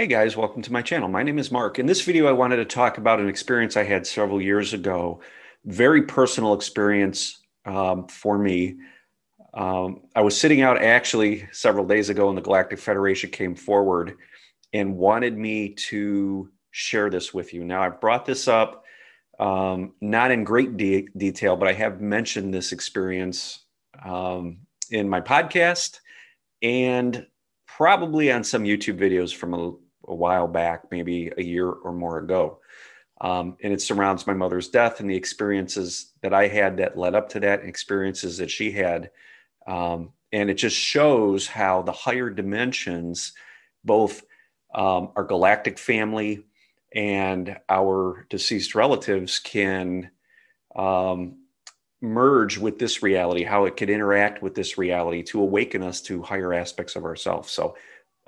Hey guys, welcome to my channel. My name is Mark. In this video, I wanted to talk about an experience I had several years ago. Very personal experience um, for me. Um, I was sitting out actually several days ago, and the Galactic Federation came forward and wanted me to share this with you. Now, I've brought this up um, not in great de- detail, but I have mentioned this experience um, in my podcast and probably on some YouTube videos from a, a while back, maybe a year or more ago. Um, and it surrounds my mother's death and the experiences that I had that led up to that, and experiences that she had. Um, and it just shows how the higher dimensions, both um, our galactic family and our deceased relatives, can um, merge with this reality, how it could interact with this reality to awaken us to higher aspects of ourselves. So,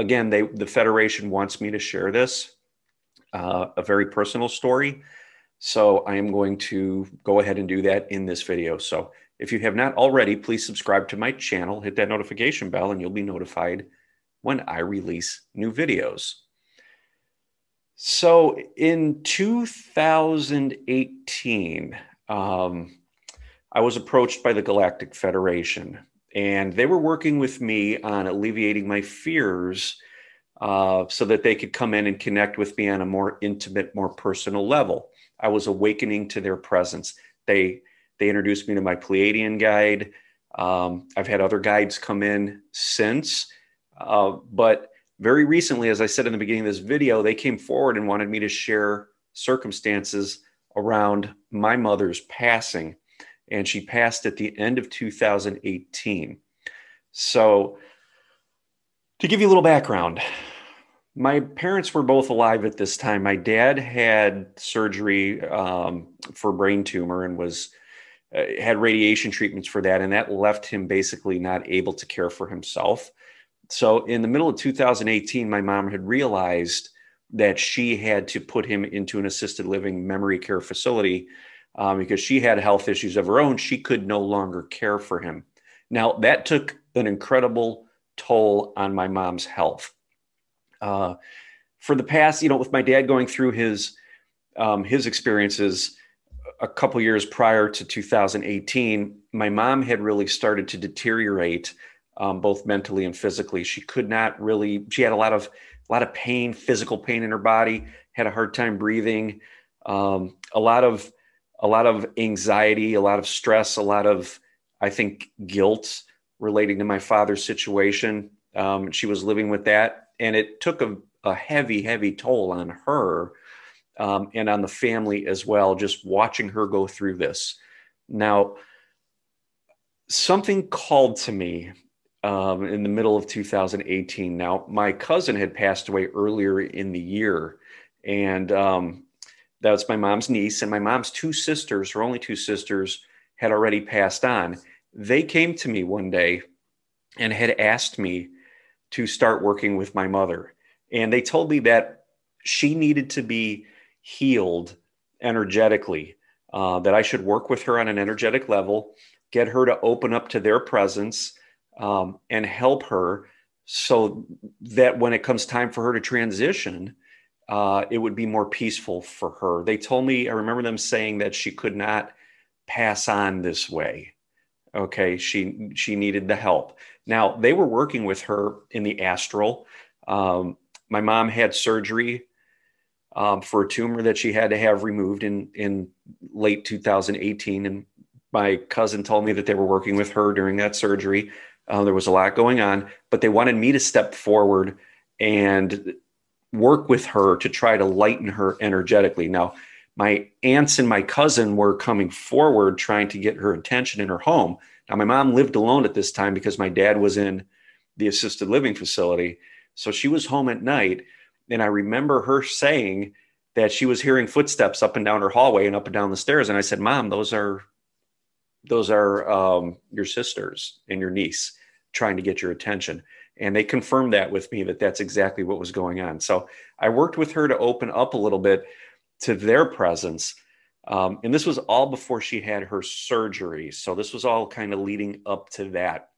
again, they the Federation wants me to share this, uh, a very personal story. So I am going to go ahead and do that in this video. So if you have not already, please subscribe to my channel, hit that notification bell, and you'll be notified when I release new videos. So in 2018, um, I was approached by the Galactic Federation, and they were working with me on alleviating my fears uh, so that they could come in and connect with me on a more intimate, more personal level. I was awakening to their presence. They they introduced me to my Pleiadian guide. Um, I've had other guides come in since, uh, but very recently, as I said in the beginning of this video, they came forward and wanted me to share circumstances around my mother's passing and she passed at the end of 2018. So, to give you a little background, my parents were both alive at this time. My dad had surgery um, for brain tumor and was uh, had radiation treatments for that, and that left him basically not able to care for himself. So, in the middle of 2018, my mom had realized that she had to put him into an assisted living memory care facility um, because she had health issues of her own. She could no longer care for him. Now, that took an incredible toll on my mom's health. Uh, for the past, you know, with my dad going through his um, his experiences a couple years prior to 2018, my mom had really started to deteriorate um, both mentally and physically. She could not really. She had a lot of a lot of pain, physical pain in her body. Had a hard time breathing. Um, a lot of a lot of anxiety, a lot of stress, a lot of, I think, guilt relating to my father's situation. Um, she was living with that, and it took a, a heavy, heavy toll on her um, and on the family as well, just watching her go through this. Now, something called to me um, in the middle of 2018. Now, my cousin had passed away earlier in the year, and um, that was my mom's niece and my mom's two sisters her only two sisters had already passed on. They came to me one day and had asked me to start working with my mother. And they told me that she needed to be healed energetically uh, that i should work with her on an energetic level get her to open up to their presence um, and help her so that when it comes time for her to transition uh, it would be more peaceful for her. They told me, I remember them saying that she could not pass on this way. Okay, she she needed the help. Now they were working with her in the astral. Um, my mom had surgery um, for a tumor that she had to have removed in in late 2018, and my cousin told me that they were working with her during that surgery. Uh, there was a lot going on, but they wanted me to step forward and work with her to try to lighten her energetically. Now, my aunts and my cousin were coming forward trying to get her attention in her home. Now, my mom lived alone at this time because my dad was in the assisted living facility. So she was home at night. And I remember her saying that she was hearing footsteps up and down her hallway and up and down the stairs. And I said, Mom, those are those are um, your sisters and your niece trying to get your attention and they confirmed that with me that that's exactly what was going on so i worked with her to open up a little bit to their presence um, and this was all before she had her surgery so this was all kind of leading up to that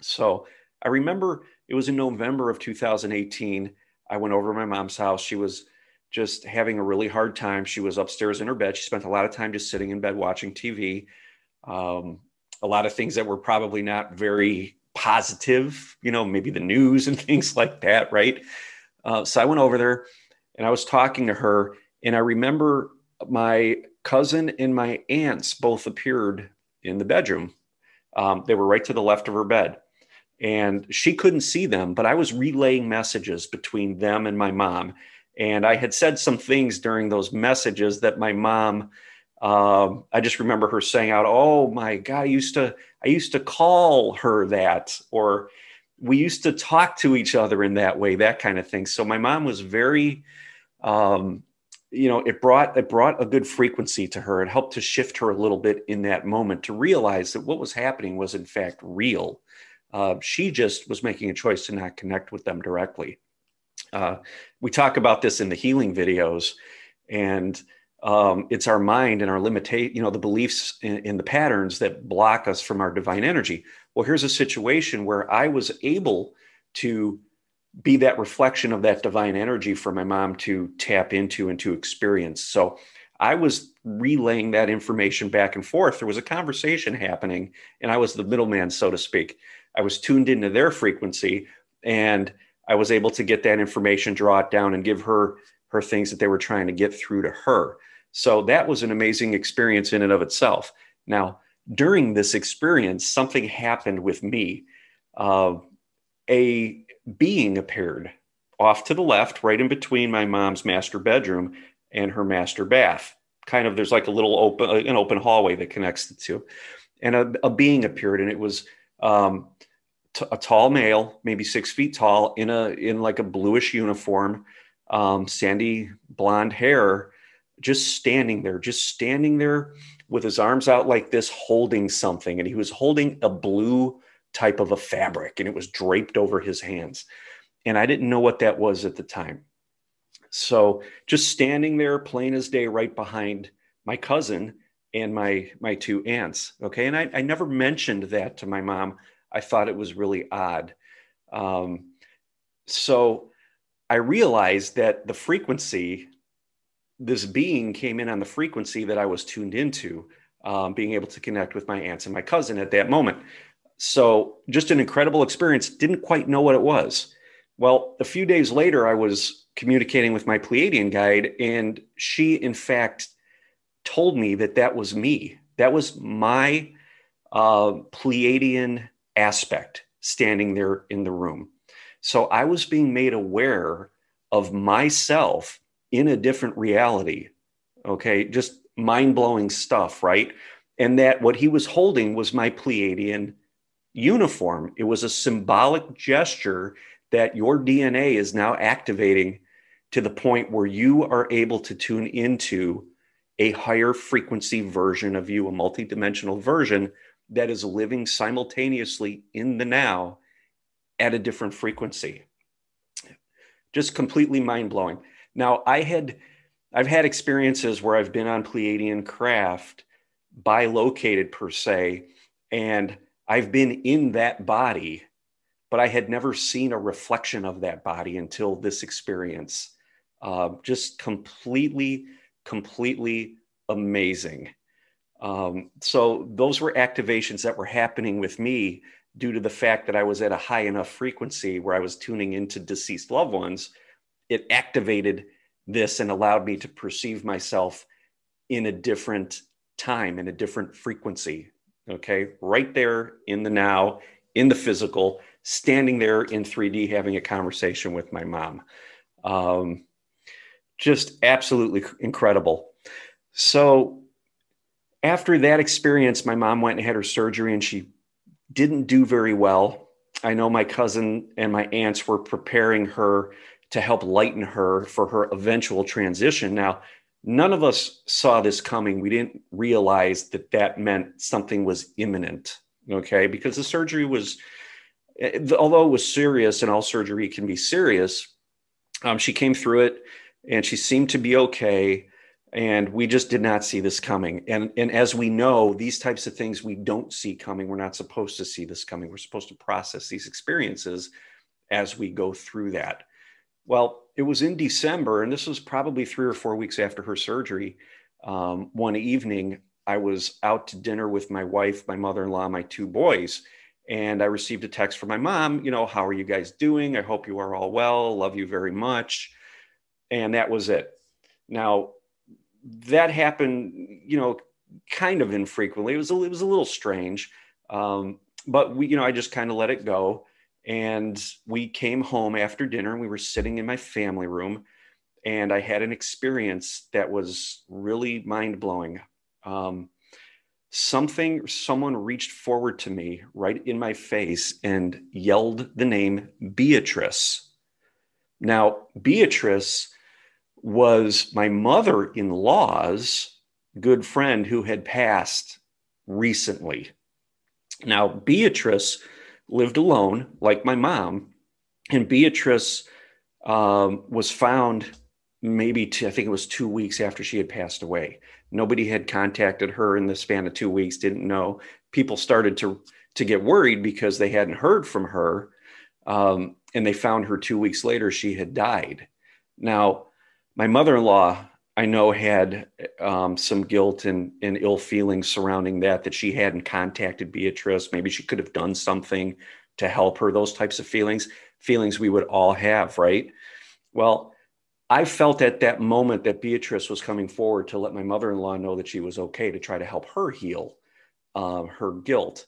so i remember it was in november of 2018 I went over to my mom's house. She was just having a really hard time. She was upstairs in her bed. She spent a lot of time just sitting in bed watching TV. Um, a lot of things that were probably not very positive, you know, maybe the news and things like that, right? Uh, so I went over there and I was talking to her, and I remember my cousin and my aunts both appeared in the bedroom. Um, they were right to the left of her bed. And she couldn't see them, but I was relaying messages between them and my mom. And I had said some things during those messages that my mom, um, I just remember her saying out, "Oh my God, I used to, I used to call her that," or we used to talk to each other in that way, that kind of thing. So my mom was very, um, you know, it brought it brought a good frequency to her. It helped to shift her a little bit in that moment to realize that what was happening was in fact real. Uh, she just was making a choice to not connect with them directly. Uh, we talk about this in the healing videos, and um, it's our mind and our limitate, you know, the beliefs in the patterns that block us from our divine energy. Well, here's a situation where I was able to be that reflection of that divine energy for my mom to tap into and to experience. So I was relaying that information back and forth. There was a conversation happening, and I was the middleman, so to speak. I was tuned into their frequency, and I was able to get that information, draw it down, and give her her things that they were trying to get through to her. So that was an amazing experience in and of itself. Now, during this experience, something happened with me. Uh, a being appeared off to the left, right in between my mom's master bedroom and her master bath. Kind of, there's like a little open, uh, an open hallway that connects the two. And a, a being appeared, and it was um, t- a tall male, maybe six feet tall, in a in like a bluish uniform, um, sandy blonde hair, just standing there, just standing there with his arms out like this, holding something, and he was holding a blue type of a fabric and it was draped over his hands. And I didn't know what that was at the time. So just standing there, plain as day, right behind my cousin and my my two aunts. Okay, and I, I never mentioned that to my mom. I thought it was really odd. Um, so I realized that the frequency, this being came in on the frequency that I was tuned into, um, being able to connect with my aunts and my cousin at that moment. So just an incredible experience. Didn't quite know what it was. Well, a few days later, I was communicating with my Pleiadian guide, and she, in fact, told me that that was me. That was my uh, Pleiadian aspect standing there in the room. So I was being made aware of myself in a different reality. Okay, just mind blowing stuff, right? And that what he was holding was my Pleiadian uniform. It was a symbolic gesture that your DNA is now activating to the point where you are able to tune into a higher frequency version of you, a multidimensional version that is living simultaneously in the now at a different frequency. Just completely mind blowing. Now, I had I've had experiences where I've been on Pleiadian craft, bilocated per se, and I've been in that body, but I had never seen a reflection of that body until this experience. Uh, just completely, completely amazing. Um, so those were activations that were happening with me due to the fact that I was at a high enough frequency where I was tuning into deceased loved ones. It activated this and allowed me to perceive myself in a different time, in a different frequency okay, right there in the now, in the physical, standing there in 3D having a conversation with my mom. Um, just absolutely incredible. So, after that experience, my mom went and had her surgery and she didn't do very well. I know my cousin and my aunts were preparing her to help lighten her for her eventual transition. Now, none of us saw this coming. We didn't realize that that meant something was imminent. Okay. Because the surgery was, eh, although it was serious and all surgery can be serious, um, she came through it and she seemed to be okay. And we just did not see this coming. And, and as we know, these types of things we don't see coming. We're not supposed to see this coming. We're supposed to process these experiences as we go through that. Well, it was in December, and this was probably three or four weeks after her surgery. Um, one evening, I was out to dinner with my wife, my mother in law, my two boys. And I received a text from my mom, you know, how are you guys doing? I hope you are all well. Love you very much. And that was it. Now, that happened, you know, kind of infrequently. It was a, it was a little strange. Um, but we, you know, I just kind of let it go. And we came home after dinner and we were sitting in my family room. And I had an experience that was really mind blowing. Um, something, someone reached forward to me right in my face and yelled the name Beatrice. Now, Beatrice was my mother in law's good friend who had passed recently. Now, Beatrice lived alone, like my mom, and Beatrice um, was found maybe two, I think it was two weeks after she had passed away. Nobody had contacted her in the span of two weeks, didn't know. People started to to get worried because they hadn't heard from her. Um, and they found her two weeks later, she had died. Now, my mother in law, I know, had um, some guilt and, and ill feelings surrounding that, that she hadn't contacted Beatrice. Maybe she could have done something to help her, those types of feelings, feelings we would all have, right? Well, I felt at that moment that Beatrice was coming forward to let my mother in law know that she was okay to try to help her heal uh, her guilt.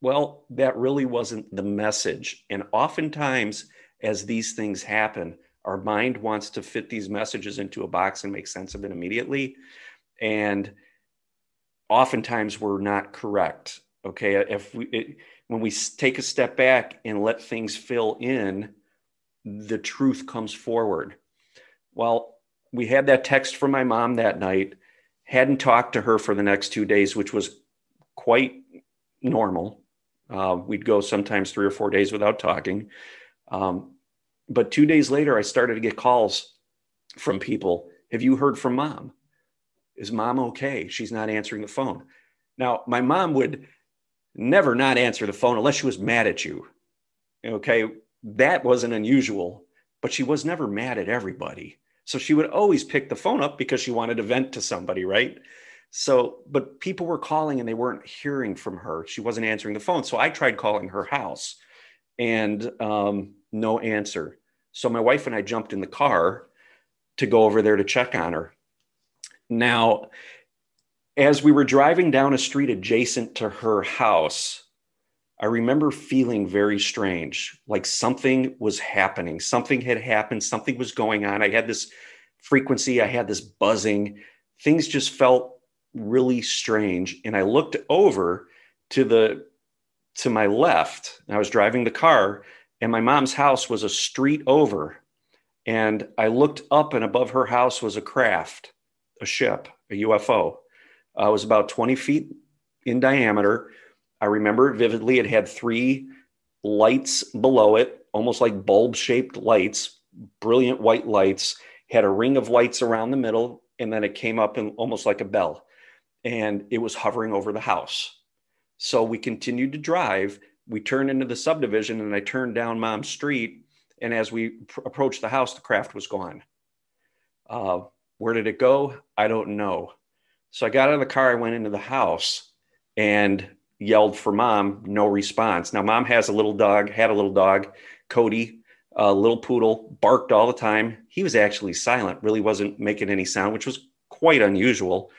Well, that really wasn't the message. And oftentimes, as these things happen, our mind wants to fit these messages into a box and make sense of it immediately. And oftentimes, we're not correct. Okay. If we, it, when we take a step back and let things fill in, the truth comes forward well, we had that text from my mom that night, hadn't talked to her for the next two days, which was quite normal. Uh, we'd go sometimes three or four days without talking. Um, but two days later, I started to get calls from people Have you heard from mom? Is mom okay? She's not answering the phone. Now, my mom would never not answer the phone unless she was mad at you. Okay. That wasn't unusual, but she was never mad at everybody. So she would always pick the phone up because she wanted to vent to somebody, right? So, but people were calling and they weren't hearing from her. She wasn't answering the phone. So I tried calling her house and um, no answer. So my wife and I jumped in the car to go over there to check on her. Now, as we were driving down a street adjacent to her house, I remember feeling very strange, like something was happening. Something had happened. Something was going on. I had this frequency, I had this buzzing. Things just felt really strange. And I looked over to the to my left. I was driving the car, and my mom's house was a street over. And I looked up, and above her house was a craft, a ship, a UFO. Uh, it was about 20 feet in diameter I remember it vividly. It had three lights below it, almost like bulb shaped lights, brilliant white lights, had a ring of lights around the middle, and then it came up and almost like a bell. And it was hovering over the house. So we continued to drive. We turned into the subdivision, and I turned down Mom's Street. And as we pr- approached the house, the craft was gone. Uh, where did it go? I don't know. So I got out of the car, I went into the house, and yelled for mom, no response. Now, mom has a little dog, had a little dog, Cody, a little poodle, barked all the time. He was actually silent, really wasn't making any sound, which was quite unusual.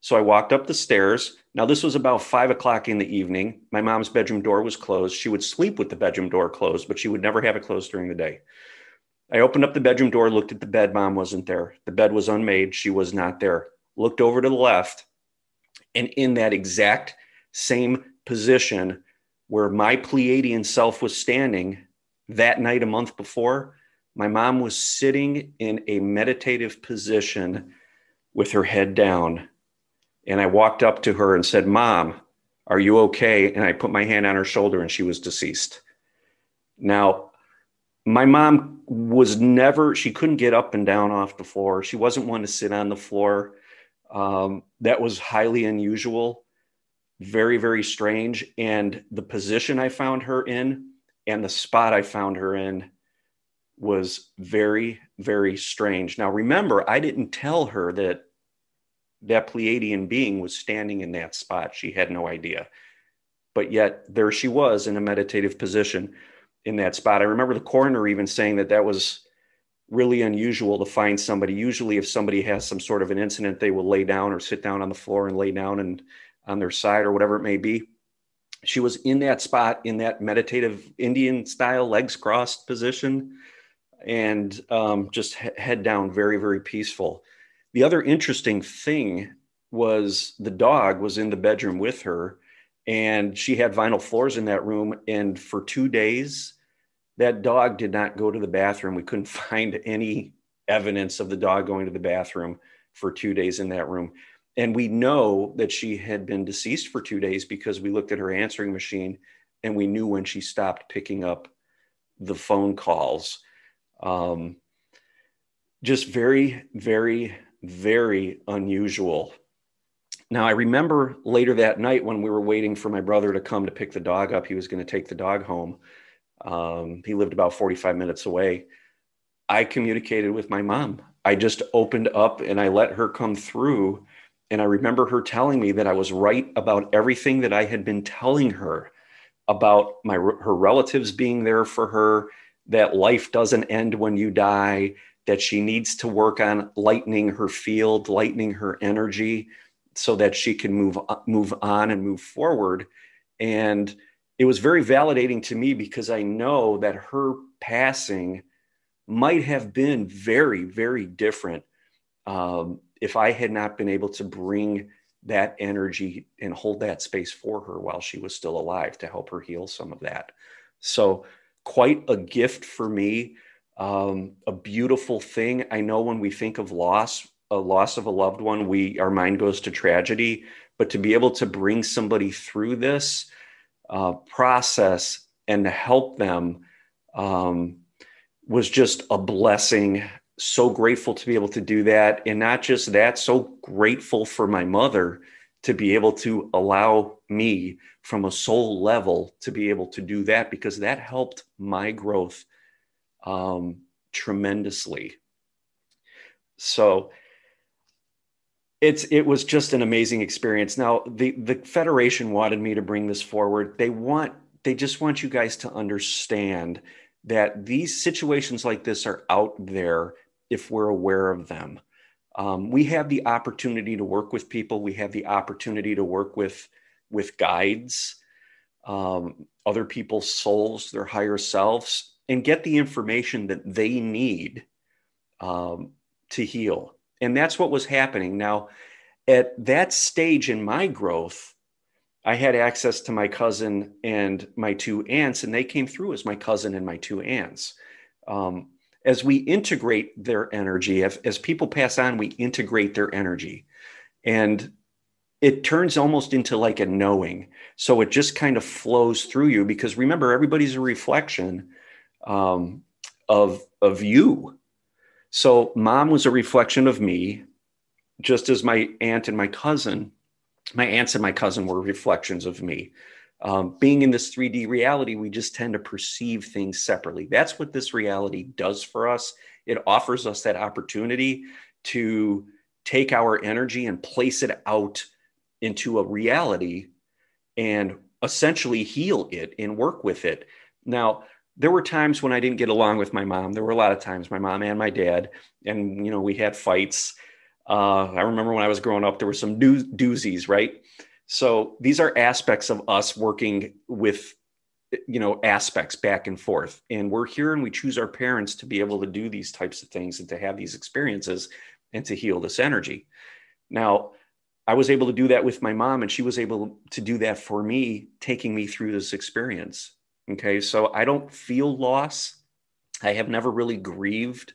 So I walked up the stairs. Now, this was about five o'clock in the evening. My mom's bedroom door was closed. She would sleep with the bedroom door closed, but she would never have it closed during the day. I opened up the bedroom door, looked at the bed. Mom wasn't there. The bed was unmade. She was not there. Looked over to the left. And in that exact same position where my Pleiadian self was standing that night a month before. My mom was sitting in a meditative position with her head down. And I walked up to her and said, Mom, are you okay? And I put my hand on her shoulder and she was deceased. Now, my mom was never, she couldn't get up and down off the floor. She wasn't one to sit on the floor. Um, that was highly unusual very, very strange. And the position I found her in and the spot I found her in was very, very strange. Now, remember, I didn't tell her that that Pleiadian being was standing in that spot. She had no idea. But yet, there she was in a meditative position in that spot. I remember the coroner even saying that that was really unusual to find somebody. Usually, if somebody has some sort of an incident, they will lay down or sit down on the floor and lay down and on their side or whatever it may be. She was in that spot in that meditative Indian style, legs crossed position, and um, just head down, very, very peaceful. The other interesting thing was the dog was in the bedroom with her, and she had vinyl floors in that room. And for two days, that dog did not go to the bathroom. We couldn't find any evidence of the dog going to the bathroom for two days in that room. And we know that she had been deceased for two days because we looked at her answering machine and we knew when she stopped picking up the phone calls. Um, just very, very, very unusual. Now, I remember later that night when we were waiting for my brother to come to pick the dog up, he was going to take the dog home. Um, he lived about 45 minutes away. I communicated with my mom. I just opened up and I let her come through. And I remember her telling me that I was right about everything that I had been telling her about my her relatives being there for her, that life doesn't end when you die, that she needs to work on lightening her field, lightening her energy so that she can move move on and move forward. And it was very validating to me because I know that her passing might have been very, very different um, if I had not been able to bring that energy and hold that space for her while she was still alive to help her heal some of that. So, quite a gift for me, um, a beautiful thing. I know when we think of loss, a loss of a loved one, we our mind goes to tragedy, but to be able to bring somebody through this uh, process and to help them um, was just a blessing. So grateful to be able to do that. And not just that, so grateful for my mother to be able to allow me from a soul level to be able to do that because that helped my growth um, tremendously. So, it's it was just an amazing experience. Now the the federation wanted me to bring this forward. They want they just want you guys to understand that these situations like this are out there if we're aware of them. Um, we have the opportunity to work with people. We have the opportunity to work with with guides, um, other people's souls, their higher selves, and get the information that they need um, to heal and that's what was happening. Now, at that stage in my growth, I had access to my cousin and my two aunts, and they came through as my cousin and my two aunts. Um, as we integrate their energy, as, as people pass on, we integrate their energy. And it turns almost into like a knowing. So it just kind of flows through you because remember, everybody's a reflection um, of, of you so mom was a reflection of me, just as my aunt and my cousin, my aunts and my cousin were reflections of me. Um, being in this 3D reality, we just tend to perceive things separately. That's what this reality does for us. It offers us that opportunity to take our energy and place it out into a reality and essentially heal it and work with it. Now, there were times when I didn't get along with my mom. There were a lot of times, my mom and my dad, and you know, we had fights. Uh, I remember when I was growing up, there were some do- doozies, right? So these are aspects of us working with, you know, aspects back and forth. And we're here and we choose our parents to be able to do these types of things and to have these experiences and to heal this energy. Now, I was able to do that with my mom, and she was able to do that for me, taking me through this experience. Okay. So I don't feel loss. I have never really grieved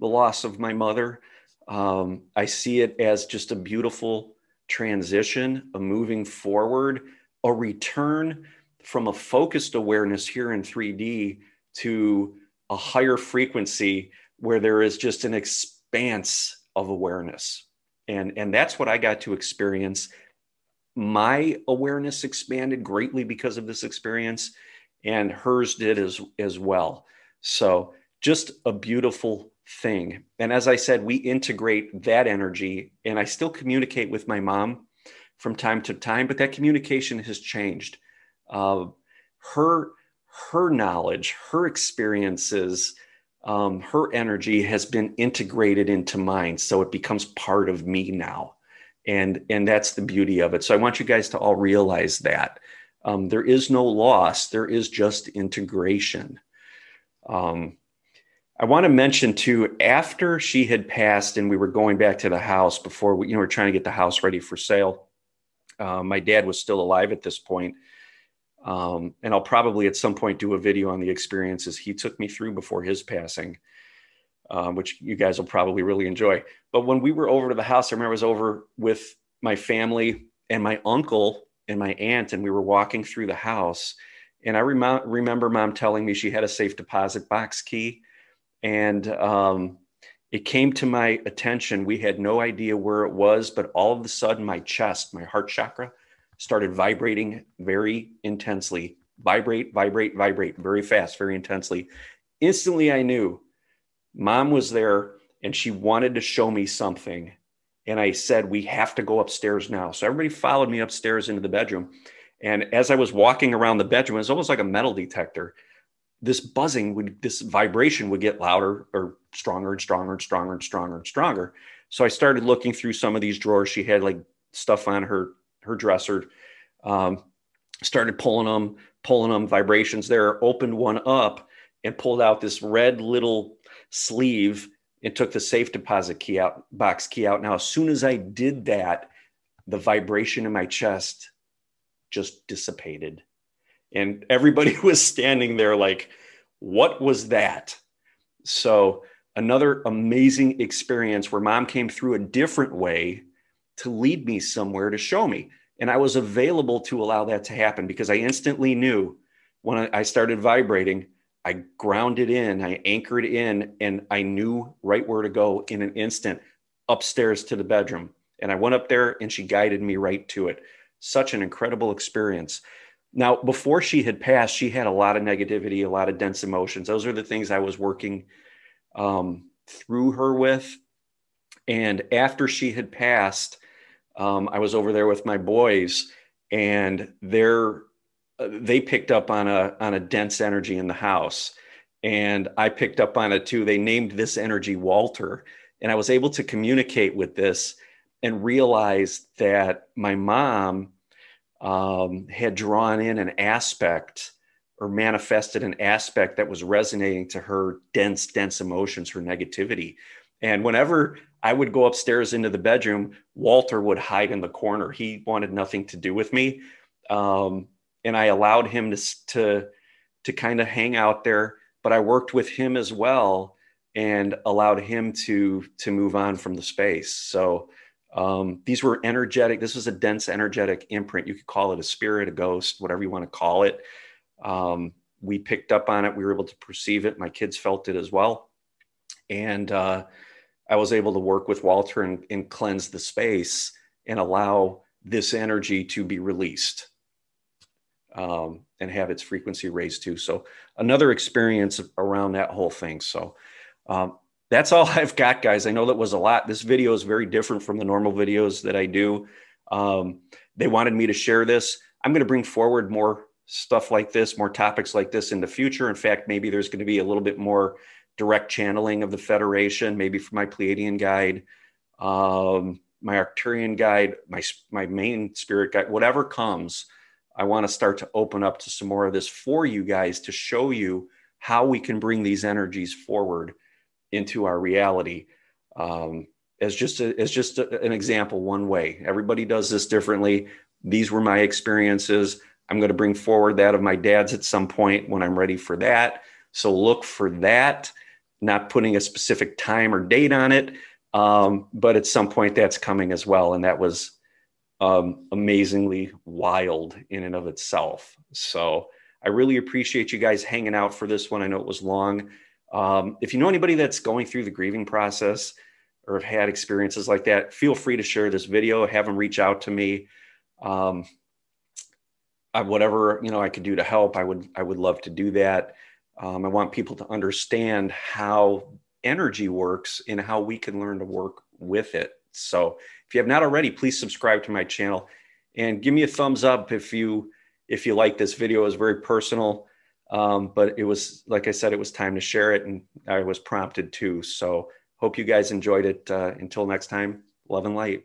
the loss of my mother. Um, I see it as just a beautiful transition, a moving forward, a return from a focused awareness here in 3D to a higher frequency where there is just an expanse of awareness. And, and that's what I got to experience. My awareness expanded greatly because of this experience and hers did as as well. So just a beautiful thing. And as I said, we integrate that energy, and I still communicate with my mom from time to time, but that communication has changed. Uh, her her knowledge, her experiences, um, her energy has been integrated into mine, so it becomes part of me now, and and that's the beauty of it. So I want you guys to all realize that um, there is no loss, there is just integration. Um, I want to mention too, after she had passed and we were going back to the house before we, you know, we are trying to get the house ready for sale. Uh, my dad was still alive at this point. Um, and I'll probably at some point do a video on the experiences he took me through before his passing, um, which you guys will probably really enjoy. But when we were over to the house, I remember I was over with my family and my uncle and my aunt, and we were walking through the house. And I rem- remember mom telling me she had a safe deposit box key and um, it came to my attention. We had no idea where it was, but all of a sudden, my chest, my heart chakra, started vibrating very intensely. Vibrate, vibrate, vibrate very fast, very intensely. Instantly, I knew mom was there and she wanted to show me something. And I said, We have to go upstairs now. So everybody followed me upstairs into the bedroom. And as I was walking around the bedroom, it was almost like a metal detector this buzzing would this vibration would get louder or stronger and stronger and stronger and stronger and stronger so i started looking through some of these drawers she had like stuff on her her dresser um, started pulling them pulling them vibrations there opened one up and pulled out this red little sleeve and took the safe deposit key out box key out. Now as soon as i did that the vibration in my chest just dissipated. And everybody was standing there like what was that? So another amazing experience where mom came through a different way to lead me somewhere to show me. And i was available to allow that to happen because i instantly knew when i started vibrating i grounded in i anchored in and i knew right where to go in an instant upstairs to the bedroom and i went up there and she guided me right to it such an incredible experience now, before she had passed, she had a lot of negativity, a lot of dense emotions. Those are the things I was working um, through her with. And after she had passed, um, I was over there with my boys, and they're uh, they picked up on a on a dense energy in the house, and I picked up on it too. They named this energy Walter, and I was able to communicate with this and realize that my mom um, had drawn in an aspect or manifested an aspect that was resonating to her dense, dense emotions, her negativity. And whenever I would go upstairs into the bedroom, Walter would hide in the corner. He wanted nothing to do with me. Um, and I allowed him to, to, to kind of hang out there, but I worked with him as well and allowed him to, to move on from the space. So um, these were energetic. This was a dense, energetic imprint. You could call it a spirit, a ghost, whatever you want to call it. Um, we picked up on it. We were able to perceive it. My kids felt it as well. And uh, I was able to work with Walter and, and cleanse the space and allow this energy to be released um, and have its frequency raised too. So, another experience around that whole thing. So, um, that's all I've got, guys. I know that was a lot. This video is very different from the normal videos that I do. Um, they wanted me to share this. I'm going to bring forward more stuff like this, more topics like this in the future. In fact, maybe there's going to be a little bit more direct channeling of the Federation, maybe for my Pleiadian guide, um, my Arcturian guide, my, my main spirit guide, whatever comes. I want to start to open up to some more of this for you guys to show you how we can bring these energies forward into our reality um, as just a, as just a, an example one way. Everybody does this differently. These were my experiences. I'm going to bring forward that of my dad's at some point when i'm ready for that. So look for that not putting a specific time or date on it um, but at some point that's coming as well. And that was um, amazingly wild in and of itself so i really appreciate you guys hanging out for this one i know it was long um, if you know anybody that's going through the grieving process or have had experiences like that, feel free to share this video, have them reach out to me. Um, I, whatever you know I could do to help, I would I would love to do that. Um, I want people to understand how energy works and how we can learn to work with it. So if you have not already, please subscribe to my channel and give me a thumbs up if you if you like this video. It was very personal, um, but it was like I said, it was time to share it, and I was prompted to. So hope you guys enjoyed it. Uh, until next time, love and light.